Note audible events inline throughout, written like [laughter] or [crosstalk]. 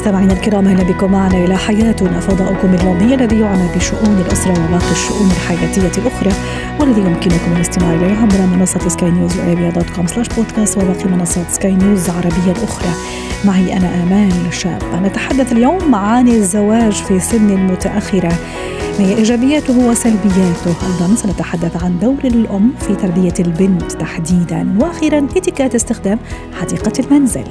مستمعينا الكرام أهلا بكم معنا إلى حياتنا. فضاؤكم اليومي الذي يعنى بشؤون الأسرة وباقي الشؤون الحياتية الأخرى والذي يمكنكم الاستماع إليه عبر منصة سكاي نيوز Arabia dot com slash podcast وباقي منصات سكاي نيوز العربية الأخرى. معي أنا آمال شاب. نتحدث اليوم عن الزواج في سن متأخرة. ما هي إيجابياته وسلبياته؟ أيضا سنتحدث عن دور الأم في تربية البنت تحديدا. وأخيرا اتيكات استخدام حديقة المنزل.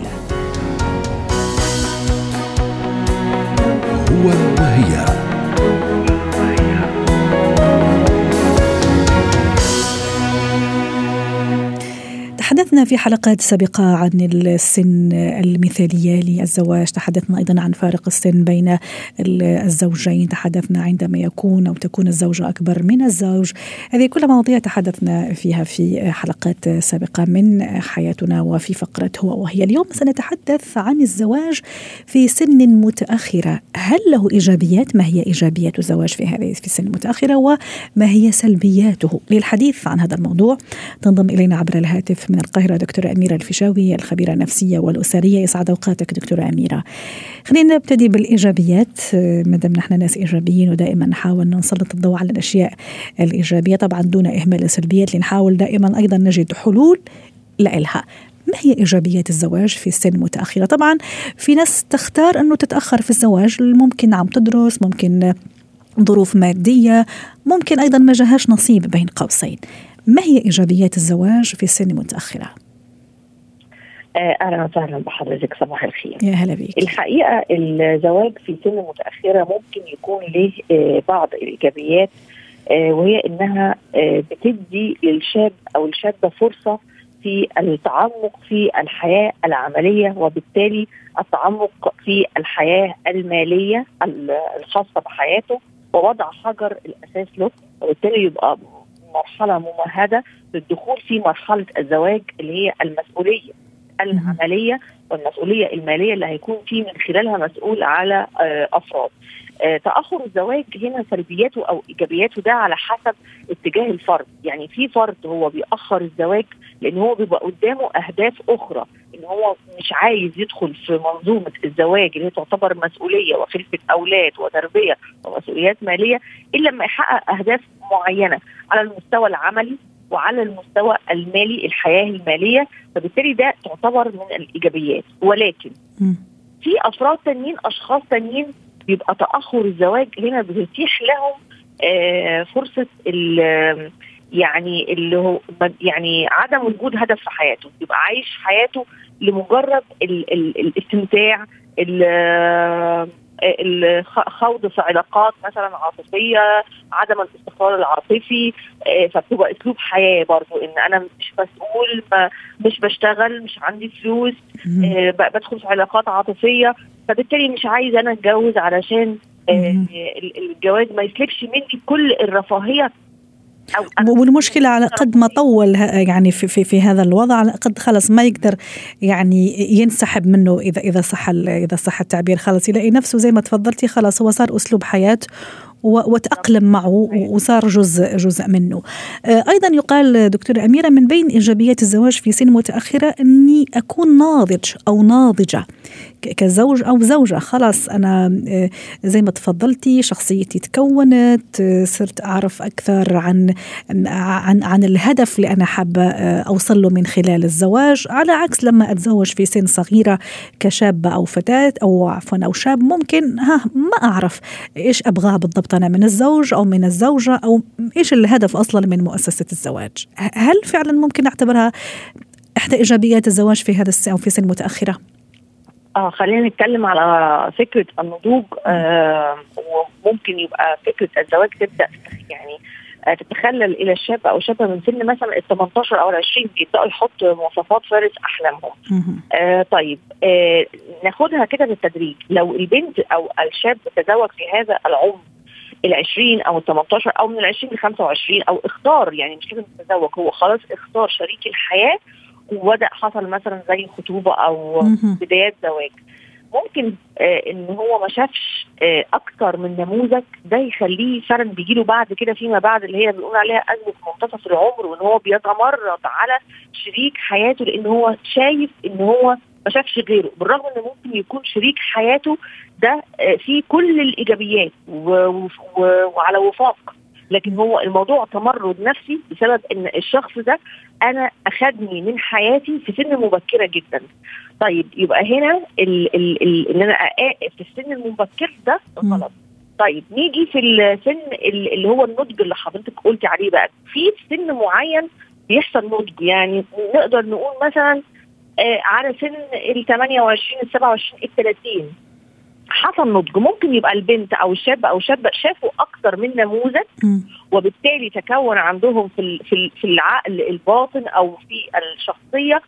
تحدثنا في حلقات سابقة عن السن المثالية للزواج. تحدثنا أيضا عن فارق السن بين الزوجين تحدثنا عندما يكون أو تكون الزوجة أكبر من الزوج. هذه كل مواضيع تحدثنا فيها في حلقات سابقة من حياتنا وفي فقرة هو وهي اليوم سنتحدث عن الزواج في سن متأخرة. هل له إيجابيات؟ ما هي إيجابيات الزواج في هذه في السن المتأخرة وما هي سلبياته؟ للحديث عن هذا الموضوع تنضم إلينا عبر الهاتف من القاهرة دكتورة أميرة الفيشاوي الخبيرة النفسية والأسرية يسعد أوقاتك دكتورة أميرة. خلينا نبتدي بالإيجابيات. ما دام نحن ناس إيجابيين ودائما نحاول نسلط الضوء على الأشياء الإيجابية طبعا دون إهمال السلبيات لنحاول دائما أيضا نجد حلول لإلها. ما هي إيجابيات الزواج في سن متأخرة طبعا في ناس تختار أنه تتأخر في الزواج ممكن عم تدرس ممكن ظروف مادية ممكن أيضا ما جاهاش نصيب بين قوسين. ما هي إيجابيات الزواج في السن المتأخرة؟ أهلا وسهلا بحضرتك صباح الخير يا هلا بيك الحقيقة الزواج في سن متأخرة ممكن يكون له آه، بعض الإيجابيات آه، وهي إنها آه، بتدي للشاب أو الشابة فرصة في التعمق في الحياة العملية وبالتالي التعمق في الحياة المالية الخاصة بحياته ووضع حجر الأساس له وبالتالي يبقى مرحلة ممهدة للدخول في مرحلة الزواج اللي هي المسؤولية العملية. والمسؤوليه المالية اللي هيكون فيه من خلالها مسؤول على آه، أفراد. آه، تأخر الزواج هنا سلبياته أو إيجابياته ده على حسب اتجاه الفرد، يعني في فرد هو بيأخر الزواج لأن هو بيبقى قدامه أهداف أخرى، إن هو مش عايز يدخل في منظومة الزواج اللي هي تعتبر مسؤولية وخلفة أولاد وتربية ومسؤوليات مالية إلا لما يحقق أهداف معينة على المستوى العملي وعلى المستوى المالي الحياة المالية فبالتالي ده تعتبر من الإيجابيات ولكن. في أفراد تانيين أشخاص تانيين بيبقى تأخر الزواج هنا بتتيح لهم آه فرصة ال- يعني اللي هو يعني عدم وجود هدف في حياته يبقى عايش حياته لمجرد ال ال الاستمتاع ال- الخوض في علاقات مثلا عاطفية عدم الاستقرار العاطفي آه، فبتبقى أسلوب حياة برضو إن أنا مش مسؤول مش بشتغل مش عندي فلوس. آه، بدخل في علاقات عاطفية فبالتالي مش عايز أنا أتجوز علشان آه، الجواز ما يسلبش مني كل الرفاهية والمشكلة على قد ما طول يعني في, في, في هذا الوضع على قد خلص ما يقدر يعني ينسحب منه إذا إذا صح إذا صح التعبير. خلص يلاقي نفسه زي ما تفضلتي خلاص هو صار أسلوب حياة و- وتأقلم معه وصار جزء جزء منه. آه، أيضا يقال دكتورة أميرة من بين إيجابيات الزواج في سن متأخرة أني أكون ناضج أو ناضجة. كزوج أو زوجة. خلاص أنا آه، زي ما تفضلتي شخصيتي تكونت آه، صرت أعرف أكثر عن عن عن الهدف اللي أنا حابة آه، أوصل له من خلال الزواج. على عكس لما أتزوج في سن صغيرة كشابة أو فتاة أو عفوا أو شاب ممكن ها ما أعرف إيش أبغاه بالضبط أنا من الزوج أو من الزوجة أو إيش الهدف أصلا من مؤسسة الزواج. هل فعلا ممكن نعتبرها إحدى إيجابيات الزواج في هذا السن أو في سن متأخرة؟ آه خلينا نتكلم على فكرة النضوج آه وممكن يبقى فكرة الزواج تبدأ يعني آه تتخلل إلى الشاب أو الشابة من سن مثلا ال 18 أو ال 20 يبداوا يحطوا مواصفات فارس أحلامهم. مهم. آه طيب آه ناخدها كده بالتدريج لو البنت أو الشاب تزوج في هذا العمر ال 20 أو ال 18 أو من ال 20 ل 25 أو اختار يعني مش لازم يتزوج هو خلاص اختار شريك الحياة وبدأ حصل مثلا زي خطوبة أو. بدايات زواج ممكن آه إن هو ما شافش آه أكتر من نموذج ده يخليه فعلا بيجي له بعد كده فيما بعد اللي هي بنقول عليها أزمة منتصف العمر وإن هو بيتمرد على شريك حياته لأن هو شايف إن هو ما شافش غيره بالرغم إن ممكن يكون شريك حياته ده آه فيه كل الإيجابيات. وعلى وفاق لكن هو الموضوع تمرد نفسي بسبب إن الشخص ده أنا أخدني من حياتي في سن مبكرة جدا. طيب يبقى هنا ال ال ال إن أنا في السن المبكر ده غلط. طيب نيجي في السن اللي هو النضج اللي حضرتك قلتي عليه بقى. في سن معين بيحصل نضج يعني نقدر نقول مثلا آه على سن ال 28 ال 27 ال 30 حصل نضج. ممكن يبقى البنت أو الشاب أو الشابه شافوا أكثر من نموذج وبالتالي تكون عندهم في في في العقل الباطن أو في الشخصية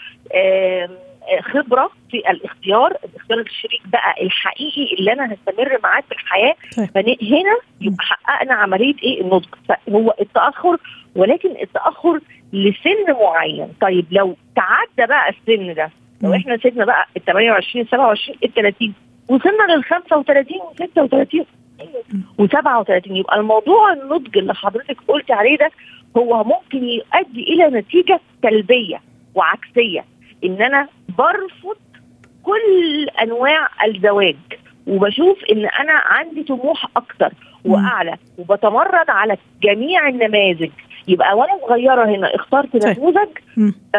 خبرة في الاختيار. الاختيار الشريك بقى الحقيقي اللي أنا هستمر معاه في الحياة. فهنا يبقى حققنا عملية إيه؟ النضج. فهو التأخر ولكن التأخر لسن معين. طيب لو تعدى بقى السن ده لو إحنا سيبنا بقى ال 28 27 ال 30 وصلنا لل 35 و 36 و37 يبقى الموضوع النضج اللي حضرتك قلتي عليه ده هو ممكن يؤدي إلى نتيجة سلبية وعكسية. إن أنا برفض كل أنواع الزواج وبشوف إن أنا عندي طموح أكتر وأعلى وبتمرد على جميع النماذج. يبقى وأنا صغيرة هنا اخترت نموذج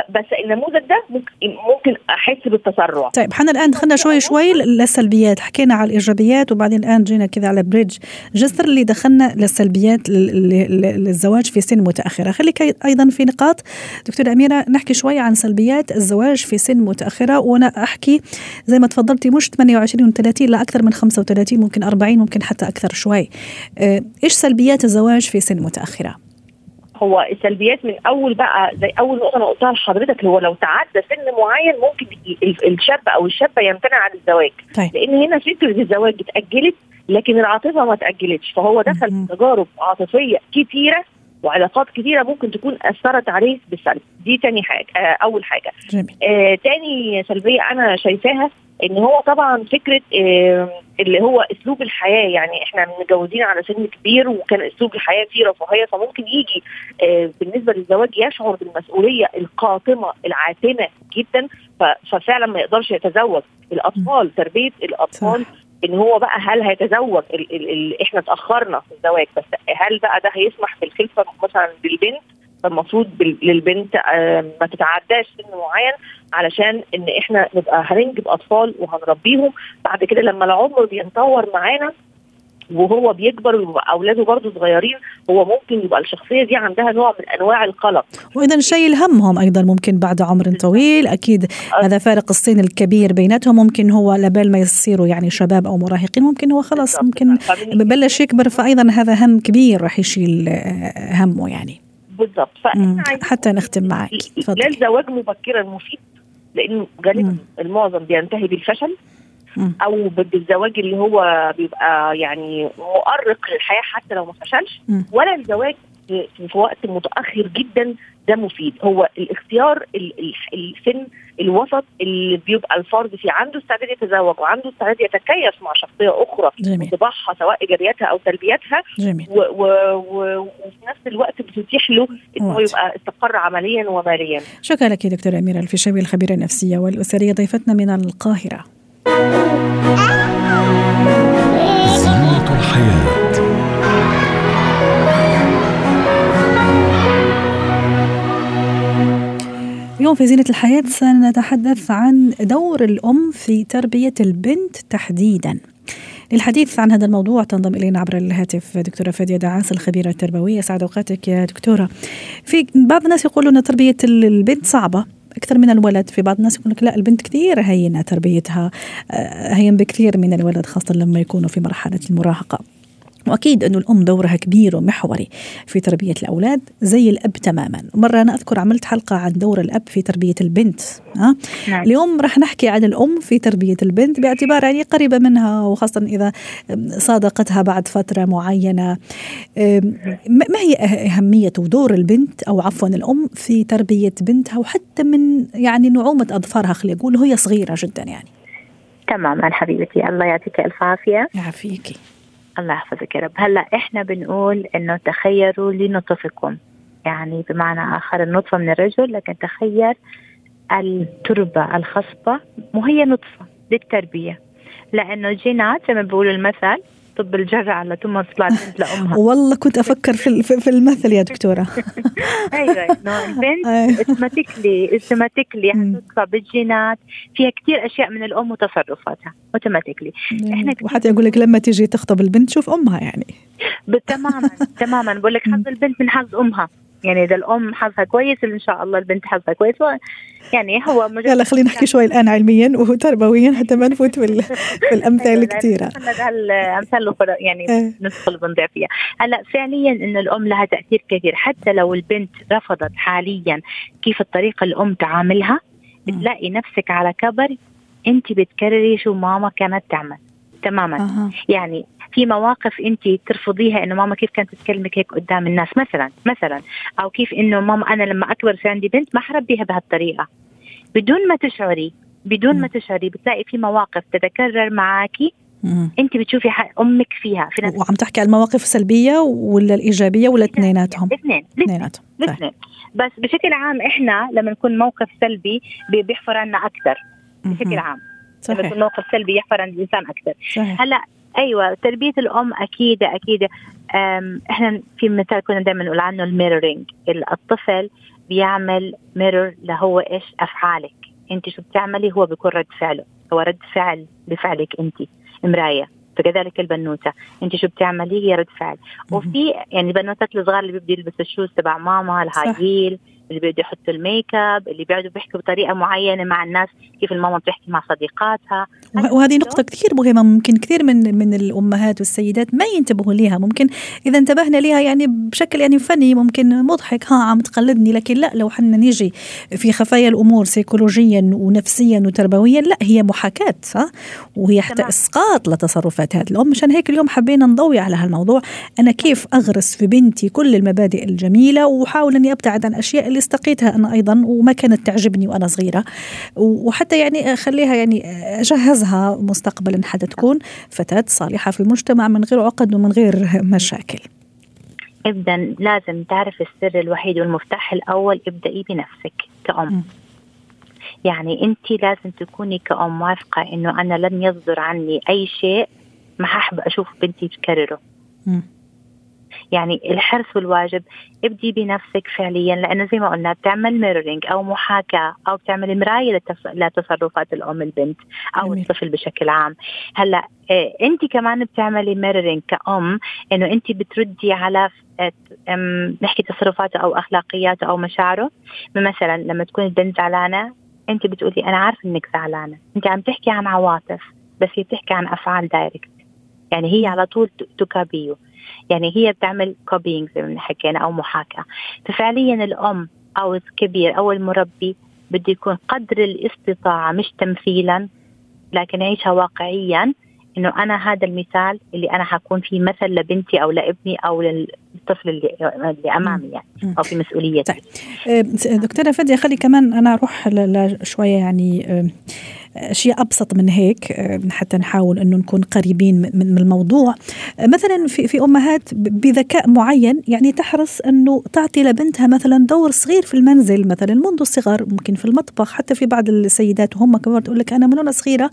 بس النموذج ده ممكن أحس بالتسرع. طيب إحنا الآن دخلنا شوي شوي للسلبيات. حكينا على الإيجابيات وبعدين الآن جينا كذا على بريدج جسر اللي دخلنا للسلبيات للزواج في سن متأخرة. خليك أيضا في نقاط. دكتورة أميرة نحكي شوي عن سلبيات الزواج في سن متأخرة وأنا أحكي زي ما تفضلتي مش 28 و 30 لا أكثر من 35 ممكن 40 ممكن حتى أكثر شوي. إيش سلبيات الزواج في سن متأخرة؟ هو السلبيات من أول بقى زي أول نقطة أنا قلتها لحضرتك هو لو تعدى سن معين ممكن الشاب أو الشابة يمتنع عن الزواج. طيب. لأن هنا فكرة الزواج اتأجلت لكن العاطفة ما اتاجلتش فهو دخل في تجارب عاطفية كتيرة وعلاقات كتيرة ممكن تكون أثرت عليه بالسلب. دي تاني حاجة آه أول حاجة. جميل. آه تاني سلبية أنا شايفاها إن هو طبعا فكرة آه اللي هو أسلوب الحياة. يعني إحنا متجوزين على سن كبير وكان أسلوب الحياة فيه رفاهية فممكن يجي آه بالنسبة للزواج يشعر بالمسؤولية القاتمة العاتمة جدا. ففعلا ما يقدرش يتزوج. الأطفال تربية الأطفال صح. إن هو بقى هل هيتزوج ال ال ال إحنا اتأخرنا في الزواج بس هل بقى ده هيسمح بالخلفة مثلا بالبنت فالمفروض للبنت ما تتعداش سن معين علشان إن إحنا نبقى هننجب أطفال وهنربيهم. بعد كده لما العمر بيتطور معانا وهو بيكبر ويبقى أولاده برضه صغيرين هو ممكن يبقى الشخصية دي عندها نوع من أنواع القلق. وإذا شيء همهم أيضا ممكن بعد عمر طويل أكيد هذا فارق السن الكبير بيناتهم ممكن هو لبال ما يصيروا يعني شباب أو مراهقين ممكن هو خلاص ممكن ببلش يكبر فايضا هذا هم كبير راح يشيل همه يعني. بالضبط. حتى نختم معك. لا الزواج مبكرا مفيد لأنه غالبا المعظم بينتهي بالفشل. أو بالزواج اللي هو بيبقى يعني مؤرق للحياة حتى لو ما فشلش. ولا الزواج في وقت متأخر جدا ده مفيد هو الاختيار ال- ال- السن الوسط اللي بيبقى الفرد فيه عنده استعداد يتزوج وعنده استعداد يتكيف مع شخصية أخرى جميل. طباعها سواء إيجابياتها أو سلبياتها وفي نفس الوقت بتتيح له إن هو واضح. يبقى استقر عمليا وماليا شكرا لك دكتورة أميرة الفيشاوي الخبيرة النفسية والأسرية ضيفتنا من القاهرة الحياة. اليوم في زينة الحياة سنتحدث عن دور الأم في تربية البنت تحديدا. للحديث عن هذا الموضوع تنضم إلينا عبر الهاتف دكتورة فادية دعاس الخبيرة التربوية. سعد أوقاتك يا دكتورة. في بعض الناس يقولون أن تربية البنت صعبة. أكثر من الولد في بعض الناس يقول لك لا البنت كثير هينة تربيتها آه، هين بكثير من الولد خاصة لما يكونوا في مرحلة المراهقة. وأكيد انه الأم دورها كبير ومحوري في تربية الأولاد زي الأب تماما. مرة أنا أذكر عملت حلقة عن دور الأب في تربية البنت ها؟ نعم. اليوم راح نحكي عن الأم في تربية البنت باعتبار يعني قريبة منها وخاصة إذا صادقتها بعد فترة معينة. ما هي أه- أهمية ودور البنت أو عفوا الأم في تربية بنتها؟ وحتى من يعني نعومة أظفارها خلينا نقول وهي صغيرة جدا يعني. تماما حبيبتي. الله يعطيك ألف عافية. يعافيكي الله يحفظك يا رب. هلا إحنا بنقول إنه تخيروا لنطفكم. يعني بمعنى آخر النطفة من الرجل لكن تخير التربة الخصبة وهي نطفة للتربية. لأنه الجينات زي ما بيقولوا المثل طب الجرة على تمها تطلع البنت لأمها. [laughs] والله كنت أفكر في في المثل يا دكتورة. [laughs] أيوه انه البنت automatically automatically حتطلع بالجينات. فيها كثير أشياء من الأم وتصرفاتها اوتوماتيكلي إحنا وحتى يقول لك لما تيجي تخطب البنت شوف أمها يعني. تماما [laughs] تماما. بقول لك حظ البنت من حظ أمها. يعني إذا الأم حظها كويس إن شاء الله البنت حظها كويس. يعني هو مجرد يلا خلينا نحكي شوي الآن علميا وتربويا حتى ما نفوت في, [laughs] الامثال الكثيرة. الأمثال يعني إيه. ندخل بنضيع فيها هلا فعليا إن الأم لها تأثير كبير. حتى لو البنت رفضت حاليا كيف الطريقة الأم تعاملها بتلاقي نفسك على كبر أنت بتكرري شو ماما كانت تعمل تماما. أه. يعني في مواقف انت ترفضيها انه ماما كيف كانت تكلمك هيك قدام الناس مثلا مثلا أو كيف إنه ماما أنا لما أكبر في عندي بنت ما حربيها بهالطريقة. بدون ما تشعري بدون ما تشعري بتلاقي في مواقف تتكرر معاكي انت بتشوفي أمك فيها في وعم تحكي عن المواقف السلبية ولا الإيجابية ولا اثنيناتهم؟ الاثنين الاثنين بس بشكل عام إحنا لما نكون موقف سلبي بيحفر عنا أكثر بشكل عام. صحيح. لما يكون موقف سلبي يحفر عند الإنسان أكثر صحيح. هلأ أيوه تربيه الأم أكيد أكيد. إحنا في مثال كنا دائما نقول عنه ال mirroring. الطفل بيعمل mirror لهو إيش؟ أفعالك. أنت شو بتعملي؟ هو بيكون رد فعله. هو رد فعل لفعلك أنت. مرايه فكذلك البنوتة. أنت شو بتعملي؟ هي رد فعل. وفي يعني البنوتات الصغار اللي بيبدوا يلبسوا ال shoes تبع ماما الهاي اللي بيقعدوا يحطوا الميك اب اللي بيقعدوا بيحكوا بطريقة معينة مع الناس كيف الماما بتحكي مع صديقاتها. وهذه نقطة كثير مهمة ممكن كثير من من الأمهات والسيدات ما ينتبهوا لها ممكن إذا انتبهنا لها يعني بشكل يعني فني ممكن مضحك ها عم تقلدني لكن لا لو حنا نيجي في خفايا الأمور سيكولوجيا ونفسيا وتربويا لا هي محاكاة ها وهي حتى إسقاط لتصرفات هذه الأم مشان هيك اليوم حبينا نضوي على هالموضوع. أنا كيف أغرس في بنتي كل المبادئ الجميلة وأحاول أني أبتعد عن أشياء اللي استقيتها أنا أيضا وما كانت تعجبني وأنا صغيرة وحتى يعني أخليها يعني أجهزها مستقبلا حتى تكون فتاة صالحة في المجتمع من غير عقد ومن غير مشاكل ابدا لازم تعرف السر الوحيد والمفتاح الأول ابدأي بنفسك كأم م. يعني أنت لازم تكوني كأم واثقة إنه أنا لن يصدر عني أي شيء ما ححب أشوف بنتي تكرره م. يعني الحرص والواجب ابدي بنفسك فعليا لأنه زي ما قلنا بتعمل mirroring أو محاكاة أو بتعمل مراية لتصرفات الأم البنت أو. الطفل بشكل عام. هلأ إيه انت كمان بتعملي mirroring كأم إنه انت بتردي على نحكي تصرفاته أو اخلاقياته أو مشاعره. مثلا لما تكون البنت زعلانة انت بتقولي أنا عارفة إنك زعلانة. انت عم تحكي عن عواطف بس هي بتحكي عن أفعال direct يعني هي على طول تكابي. يعني هي بتعمل copying زي ما حكينا أو محاكاة. ففعليا الأم أو الكبير أو المربي بده يكون قدر الاستطاعة مش تمثيلا لكن يعيشها واقعيا إنه أنا هذا المثال اللي أنا حكون فيه مثل لبنتي أو لابني أو للطفل اللي, اللي أمامي يعني أو في مسؤوليتي. طيب. دكتورة فديه خلي كمان أنا أروح شوية يعني اشياء أبسط من هيك آه، حتى نحاول إنه نكون قريبين من الموضوع. آه، مثلا في في أمهات بذكاء معين يعني تحرص إنه تعطي لبنتها مثلا دور صغير في المنزل مثلا منذ الصغر ممكن في المطبخ حتى في بعض السيدات وهم كبار تقول لك أنا من وأنا صغيرة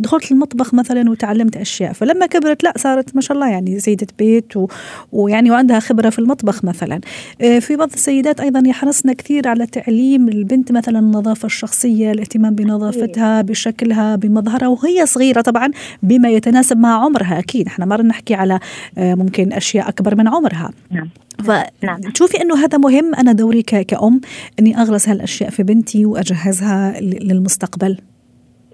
دخلت المطبخ مثلا وتعلمت أشياء فلما كبرت لا صارت ما شاء الله يعني سيده بيت و ويعني وعندها خبرة في المطبخ مثلا. آه، في بعض السيدات أيضا يحرصن كثير على تعليم البنت مثلا النظافة الشخصية الاهتمام بنظافتها بشكلها بمظهرها وهي صغيرة طبعا بما يتناسب مع عمرها. أكيد إحنا ما نحكي على آه، ممكن أشياء أكبر من عمرها. نعم. فتشوفي نعم. إنه هذا مهم. أنا دوري كأم إني أغرس هالأشياء في بنتي وأجهزها للمستقبل.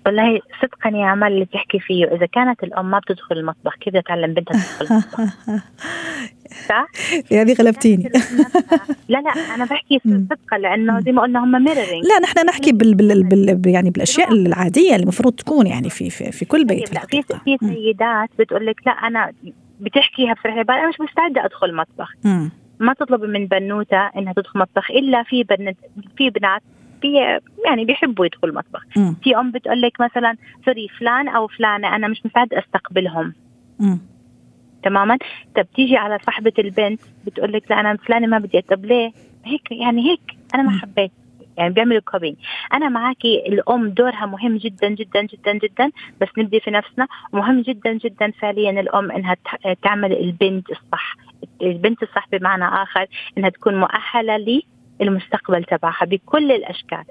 والله صدقا يا عمال اللي بتحكي فيه إذا كانت الأم ما بتدخل المطبخ كيف بدها تعلم بنتها تدخل المطبخ؟ صح؟ هذه [laughs] غلبتيني. [laughs] لا لا أنا بحكي [laughs] صدقا لأنه زي ما قلنا هم mirroring لا نحن نحكي بال, بال, بال يعني بالأشياء العادية اللي المفروض تكون يعني في في, في كل بيت لا في في سيدات بتقول لك لا أنا بتحكيها بصراحه أنا مش مستعدة أدخل مطبخ. ما تطلب من بنوتة إنها تدخل مطبخ إلا في بنت في بنات بي يعني بيحبوا يدخلوا المطبخ. مم. في أم بتقول لك مثلا sorry فلان أو فلانة أنا مش مستعد أستقبلهم. مم. تماما؟ طب تيجي على صاحبة البنت بتقول لك لا أنا فلانة ما بدي. طب ليه؟ هيك يعني هيك. أنا ما. حبيت. يعني بيعملوا كوبينج أنا معاكي الأم دورها مهم جدا جدا جدا جدا بس نبدي في نفسنا. ومهم جدا جدا فعليا الأم إنها تعمل البنت الصح. البنت الصح بمعنى آخر إنها تكون مؤهلة للمستقبل تبعها بكل الأشكال.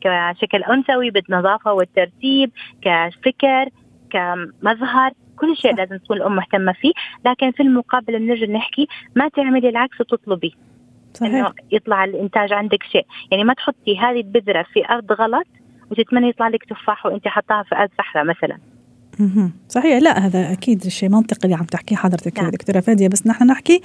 كشكل أنثوي بالنظافة والترتيب كفكر كمظهر كل شيء. لازم تكون الأم مهتمة فيه. لكن في المقابل بنرجع نحكي ما تعملي العكس وتطلبي. صحيح. إنه يطلع الإنتاج عندك شيء. يعني ما تحطي هذه البذرة في أرض غلط وتتمنى يطلع لك تفاح وأنت حطاها في أرض صحراء مثلا. صحيح لا هذا أكيد شيء منطقي اللي عم تحكيه حضرتك نعم. دكتورة فادية بس نحن نحكي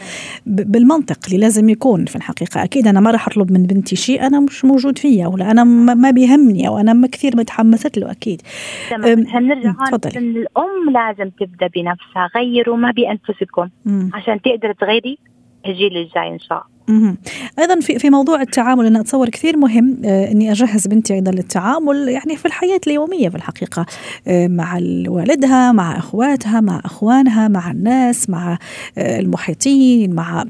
بالمنطق اللي لازم يكون في الحقيقة أكيد أنا ما راح أطلب من بنتي شيء أنا مش موجود فيا ولا أنا ما بيهمني أو أنا ما كثير متحمست له أكيد تمام هنرجع هون الأم لازم تبدأ بنفسها غيروا ما بأنفسكم. عشان تقدر تغيري الجيل الجاي إن شاء الله. أيضا في في موضوع التعامل أنا أتصور كثير مهم آه، إني أجهز بنتي أيضا للتعامل يعني في الحياة اليومية في الحقيقة آه، مع ال- والدها مع أخواتها مع أخوانها مع الناس مع آه، المحيطين مع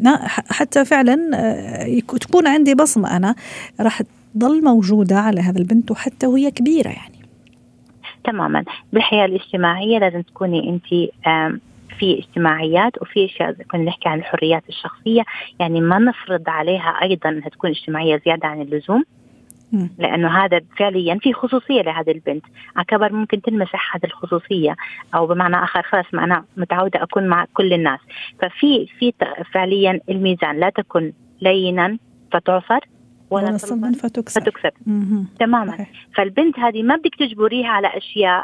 حتى فعلا تكون عندي بصمة أنا راح تضل موجودة على هذا البنت وحتى وهي كبيرة يعني. تماما. بالحياة الاجتماعية لازم تكوني انت في اجتماعيات وفي أشياء كنا نحكي عن الحريات الشخصية يعني ما نفرض عليها أيضا إنها تكون اجتماعية زيادة عن اللزوم. لأنه هذا فعليا في خصوصية لهذه البنت على كبر ممكن تنمسح هذه الخصوصية أو بمعنى آخر خلاص ما أنا متعودة أكون مع كل الناس ففي في فعليا الميزان لا تكن لينا فتعصر ولا صلبا فتكسر فتكسب مهم. تماما صحيح. فالبنت هذه ما بدك تجبريها على أشياء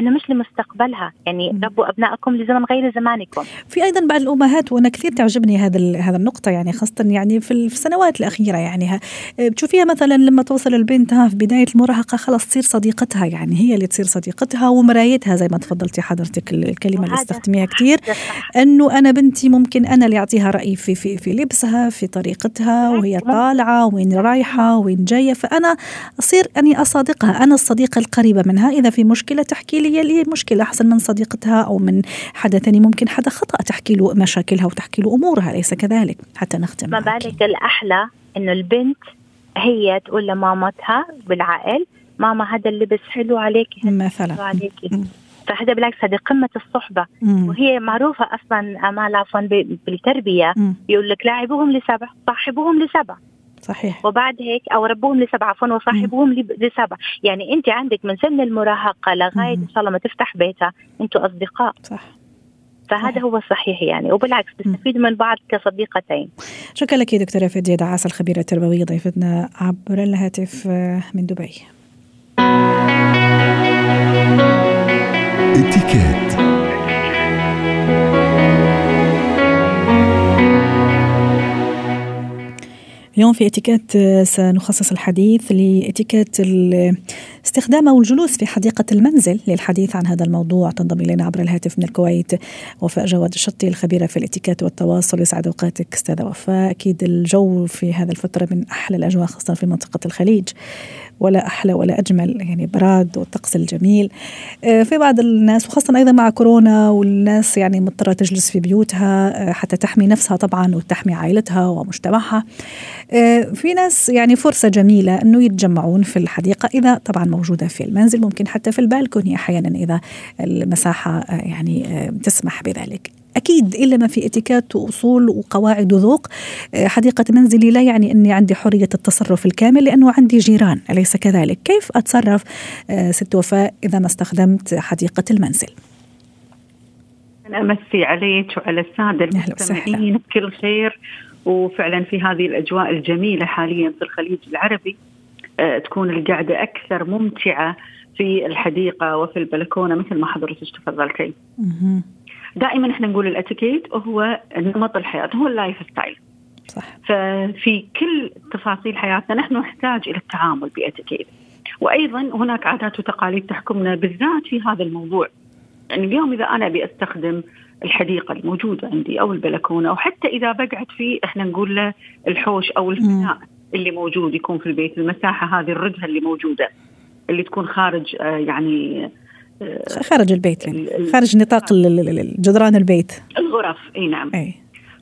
إنه مش لمستقبلها يعني. ربوا أبنائكم لزمن غير زمانكم في أيضا بعض الأمهات وأنا كثير تعجبني هذا هذا النقطة يعني خاصة يعني في ال- في السنوات الأخيرة يعني ها بتشوفيها مثلا لما توصل البنت ها في بداية المراهقة خلاص تصير صديقتها يعني هي اللي تصير صديقتها ومرايتها زي ما تفضلتي حضرتك ال- الكلمة اللي استخدميها كثير. إنه أنا بنتي ممكن أنا اللي أعطيها رايي في في في لبسها في طريقتها وهي. طالعة وين رايحة وين جاية فأنا أصير أني أصادقها أنا الصديقة القريبة منها إذا في مشكلة تحكي لي اللي هي المشكلة احسن من صديقتها أو من حدا ثاني ممكن حدا خطأ تحكي له مشاكلها وتحكي له أمورها أليس كذلك حتى نختم ما. بالك الأحلى إنه البنت هي تقول لمامتها بالعقل ماما هذا اللبس حلو عليكي حلو مثلا عليكي. فهذا بالعكس هذه قمة الصحبة مم. وهي معروفة أصلا امال عفوا ب- بالتربية مم. يقول لك لاعبوهم لسبع صاحبوهم لسبع صحيح. وبعد هيك أو ربوهم لسبع عفوا وصاحبوهم لب- لسبع يعني أنت عندك من سن المراهقة لغاية. إن شاء الله ما تفتح بيتها أنتوا أصدقاء. صح. فهذا صحيح. هو الصحيح يعني. وبالعكس بتستفيدوا من بعض كصديقتين. شكرا لك دكتورة فدية دعاس الخبيرة التربوية ضيفتنا عبر الهاتف آه، من دبي. اليوم في اتيكيت آه، سنخصص الحديث لاتيكيت الاستخدام أو الجلوس في حديقة المنزل للحديث عن هذا الموضوع. تنضم إلينا عبر الهاتف من الكويت وفاء جواد الشطي الخبيره في الاتيكيت والتواصل يسعد أوقاتك أستاذة وفاء. أكيد الجو في هذا الفترة من أحلى الأجواء خاصة في منطقة الخليج. ولا أحلى ولا أجمل يعني براد والطقس الجميل. آه، في بعض الناس وخاصة أيضا مع كورونا والناس يعني مضطرة تجلس في بيوتها آه، حتى تحمي نفسها طبعا وتحمي عائلتها ومجتمعها. آه، في ناس يعني فرصة جميلة أنه يتجمعون في الحديقة إذا طبعا موجودة في المنزل ممكن حتى في البالكوني أحيانا إذا المساحة يعني تسمح بذلك. أكيد إلا ما في اتيكات وأصول وقواعد وذوق. آه، حديقة منزلي لا يعني أني عندي حرية التصرف الكامل لأنه عندي جيران أليس كذلك؟ كيف أتصرف؟ آه، ست وفاء إذا ما استخدمت حديقة المنزل؟ أنا أمسي عليك وعلى السادة. المستمعين بكل خير. وفعلا في هذه الأجواء الجميلة حاليا في الخليج العربي آه، تكون القعدة أكثر ممتعة في الحديقة وفي البلكونة مثل ما حضرتك تفضلتي. دائما إحنا نقول الاتيكيت هو نمط الحياة هو ال lifestyle. صح. ففي كل تفاصيل حياتنا نحن نحتاج إلى التعامل باتيكيت. وأيضا هناك عادات وتقاليد تحكمنا بالذات في هذا الموضوع. يعني اليوم إذا أنا أبي أستخدم الحديقة الموجودة عندي أو البلكونة أو حتى إذا بقعد في إحنا نقول له الحوش أو الفناء اللي موجود يكون في البيت المساحة هذه الردهه اللي موجودة اللي تكون خارج آه، يعني خارج البيت يعني. خارج نطاق جدران البيت. الغرف إي نعم. أي.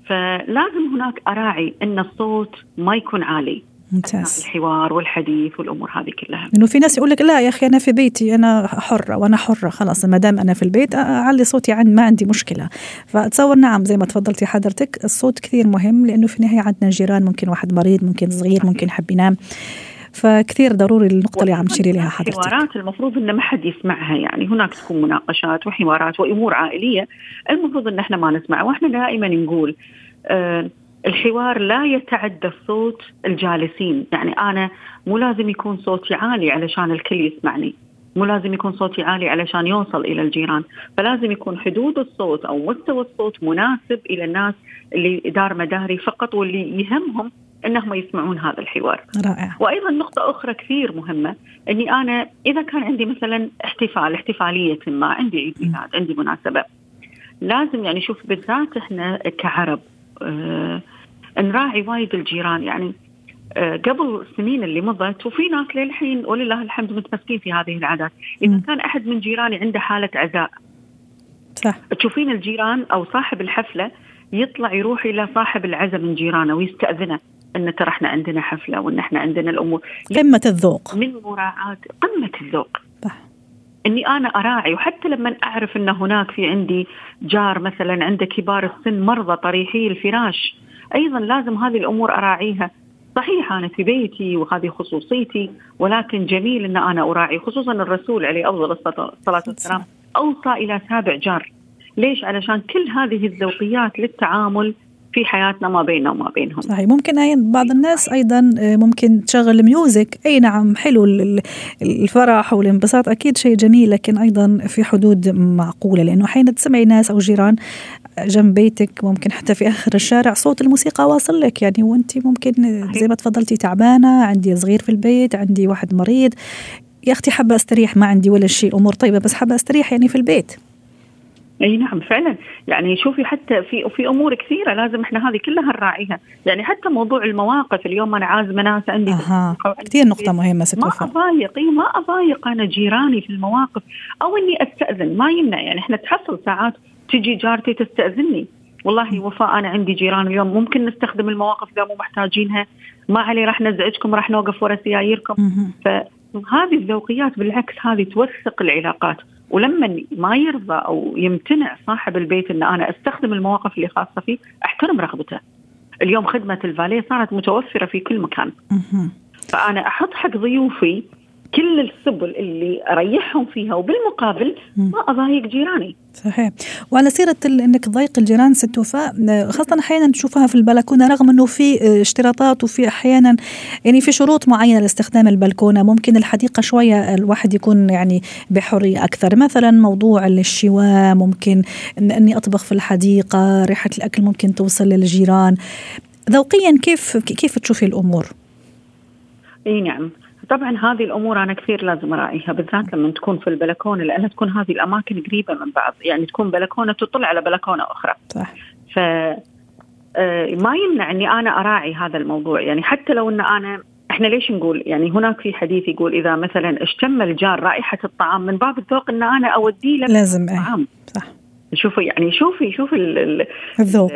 فلازم هناك أراعي إن الصوت ما يكون عالي. ممتاز. الحوار والحديث والأمور هذه كلها. إنه في ناس يقول لك لا يا أخي أنا في بيتي أنا حرة وأنا حرة خلاص ما دام أنا في البيت أعلي صوتي عن ما عندي مشكلة. فأتصور نعم زي ما تفضلتي حضرتك الصوت كثير مهم لأنه في النهاية عندنا جيران ممكن واحد مريض ممكن صغير ممكن حب ينام. فكثير ضروري النقطة اللي عم تشيري لها حضرتك. حوارات المفروض أن ما حد يسمعها يعني هناك تكون مناقشات وحوارات وأمور عائلية. المفروض أن إحنا ما نسمعها وإحنا دائما نقول آه الحوار لا يتعدى الصوت الجالسين. يعني أنا مو لازم يكون صوتي عالي علشان الكل يسمعني. مو لازم يكون صوتي عالي علشان يوصل إلى الجيران. فلازم يكون حدود الصوت أو مستوى الصوت مناسب إلى الناس اللي دار مداري فقط واللي يهمهم إنهم يسمعون هذا الحوار. رائع. وأيضا نقطة أخرى كثير مهمة إني أنا إذا كان عندي مثلا احتفال احتفالية ما عندي عيد ميلاد عندي مناسبة لازم يعني شوف بالذات إحنا كعرب آه نراعي وايد الجيران يعني آه قبل السنين اللي مضت وفي ناس للحين ولله الحمد متمسكين في هذه العادات، إذا كان أحد من جيراني عنده حالة عزاء صح. تشوفين الجيران أو صاحب الحفلة يطلع يروح إلى صاحب العزاء من جيرانه ويستأذنه. إن ترى إحنا عندنا حفلة وإن إحنا عندنا الأمور. قمة الذوق. من مراعاة قمة الذوق. صح. إني أنا أراعي وحتى لما أعرف إن هناك في عندي جار مثلا عنده كبار السن مرضى طريحي الفراش أيضا لازم هذه الأمور أراعيها. صحيح أنا في بيتي وهذه خصوصيتي ولكن جميل إن أنا أراعي خصوصا الرسول عليه أفضل الصلاه والسلام أوصى إلى سابع جار. ليش؟ علشان كل هذه الذوقيات للتعامل في حياتنا ما بيننا وما بينهم. صحيح. ممكن أي بعض الناس أيضا آه، ممكن تشغل ميوزك أي نعم حلو الفرح والانبساط. أكيد شيء جميل لكن أيضا في حدود معقولة لأنه حين تسمعي ناس أو جيران جنب بيتك ممكن حتى في آخر الشارع صوت الموسيقى واصل لك. يعني وأنت ممكن زي ما تفضلتي تعبانة عندي صغير في البيت عندي واحد مريض. يا أختي حابة أستريح؟ ما عندي ولا شيء. أمور طيبة بس حابة أستريح يعني في البيت. إي نعم فعلا. يعني شوفي حتى في في أمور كثيرة لازم إحنا هذه كلها نراعيها. يعني حتى موضوع المواقف اليوم أنا عازمه ناس عندي أها. كثير نقطة مهمة ست ما أضايق إي ما أضايق أنا جيراني في المواقف أو إني أستأذن ما يمنع. يعني إحنا تحصل ساعات تجي جارتي تستأذني. والله وفاء أنا عندي جيران اليوم ممكن نستخدم المواقف إذا مو محتاجينها. ما علي راح نزعجكم راح نوقف ورا سياييركم. فهذه الذوقيات بالعكس هذه توثق العلاقات. ولما ما يرضى أو يمتنع صاحب البيت إن أنا أستخدم المواقف اللي خاصة فيه أحترم رغبته. اليوم خدمة الفاليه صارت متوفرة في كل مكان. فأنا أحط حق ضيوفي كل السبل اللي اريحهم فيها وبالمقابل ما أضايق جيراني. صحيح. وعلى سيرة إنك تضايق الجيران ست وفاء خاصة أحيانا تشوفها في البلكونة رغم إنه في اشتراطات وفي أحيانا يعني في شروط معينة لاستخدام البلكونة ممكن الحديقة شوية الواحد يكون يعني بحرية أكثر. مثلا موضوع الشواء ممكن إن إني أطبخ في الحديقة ريحة الأكل ممكن توصل للجيران. ذوقيا كيف كيف تشوفي الأمور؟ إي نعم. طبعا هذه الأمور أنا كثير لازم أراعيها بالذات لما تكون في البلكونة لأنها تكون هذه الأماكن قريبة من بعض يعني تكون بلكونة تطل على بلكونة أخرى. صح. ف آه، ما يمنع إني أنا أراعي هذا الموضوع يعني حتى لو إن أنا إحنا ليش نقول يعني هناك في حديث يقول إذا مثلا اشتم الجار رائحة الطعام من باب الذوق إن أنا أودي له لازم طعام صح. شوفي يعني شوفي شوفي الذوق.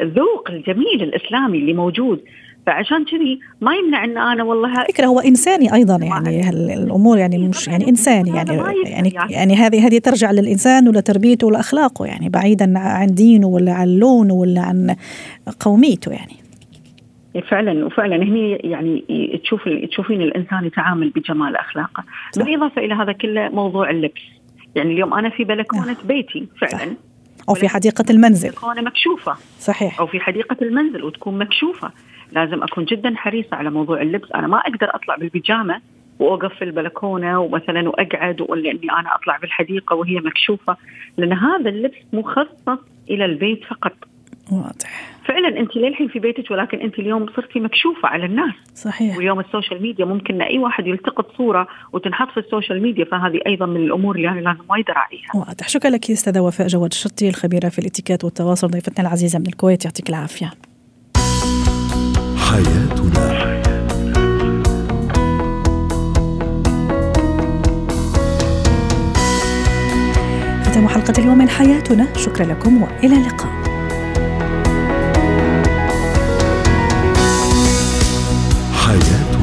الذوق الجميل الإسلامي اللي موجود. فعشان كذي ما يمنع إن أنا والله فكرة هو إنساني أيضا يعني الأمور يعني مش يعني إنساني يعني يعني يعني هذه هذه ترجع للإنسان ولتربيته ولاخلاقه يعني بعيدا عن دينه ولا عن لونه ولا عن قوميته يعني. فعلا وفعلا هني يعني تشوف تشوفين الإنسان يتعامل بجمال أخلاقه. بالإضافة إلى هذا كله موضوع اللبس. يعني اليوم أنا في بلكونة آه. بيتي فعلا. صح. أو في حديقة المنزل. بلكونه مكشوفة. صحيح. أو في حديقة المنزل وتكون مكشوفة. لازم أكون جدا حريصة على موضوع اللبس. أنا ما أقدر أطلع بالبيجامة واوقف في البلكونة ومثلا وأقعد ولا إني أنا أطلع بالحديقة وهي مكشوفة. لأن هذا اللبس مخصص إلى البيت فقط. واضح. فعلا أنت للحين في بيتك ولكن أنت اليوم صرتي مكشوفة على الناس. صحيح. واليوم ال social media ممكن أي واحد يلتقط صورة وتنحط في ال social media فهذه أيضا من الأمور اللي أنا لازم وايد أراعيها. واضح. شكرا لك أستاذة وفاء جواد الشطي الخبيرة في الاتيكيت والتواصل ضيفتنا العزيزة من الكويت يعطيك العافية. حياتنا. ختام حلقة اليوم من حياتنا. شكرا لكم وإلى اللقاء. حياتنا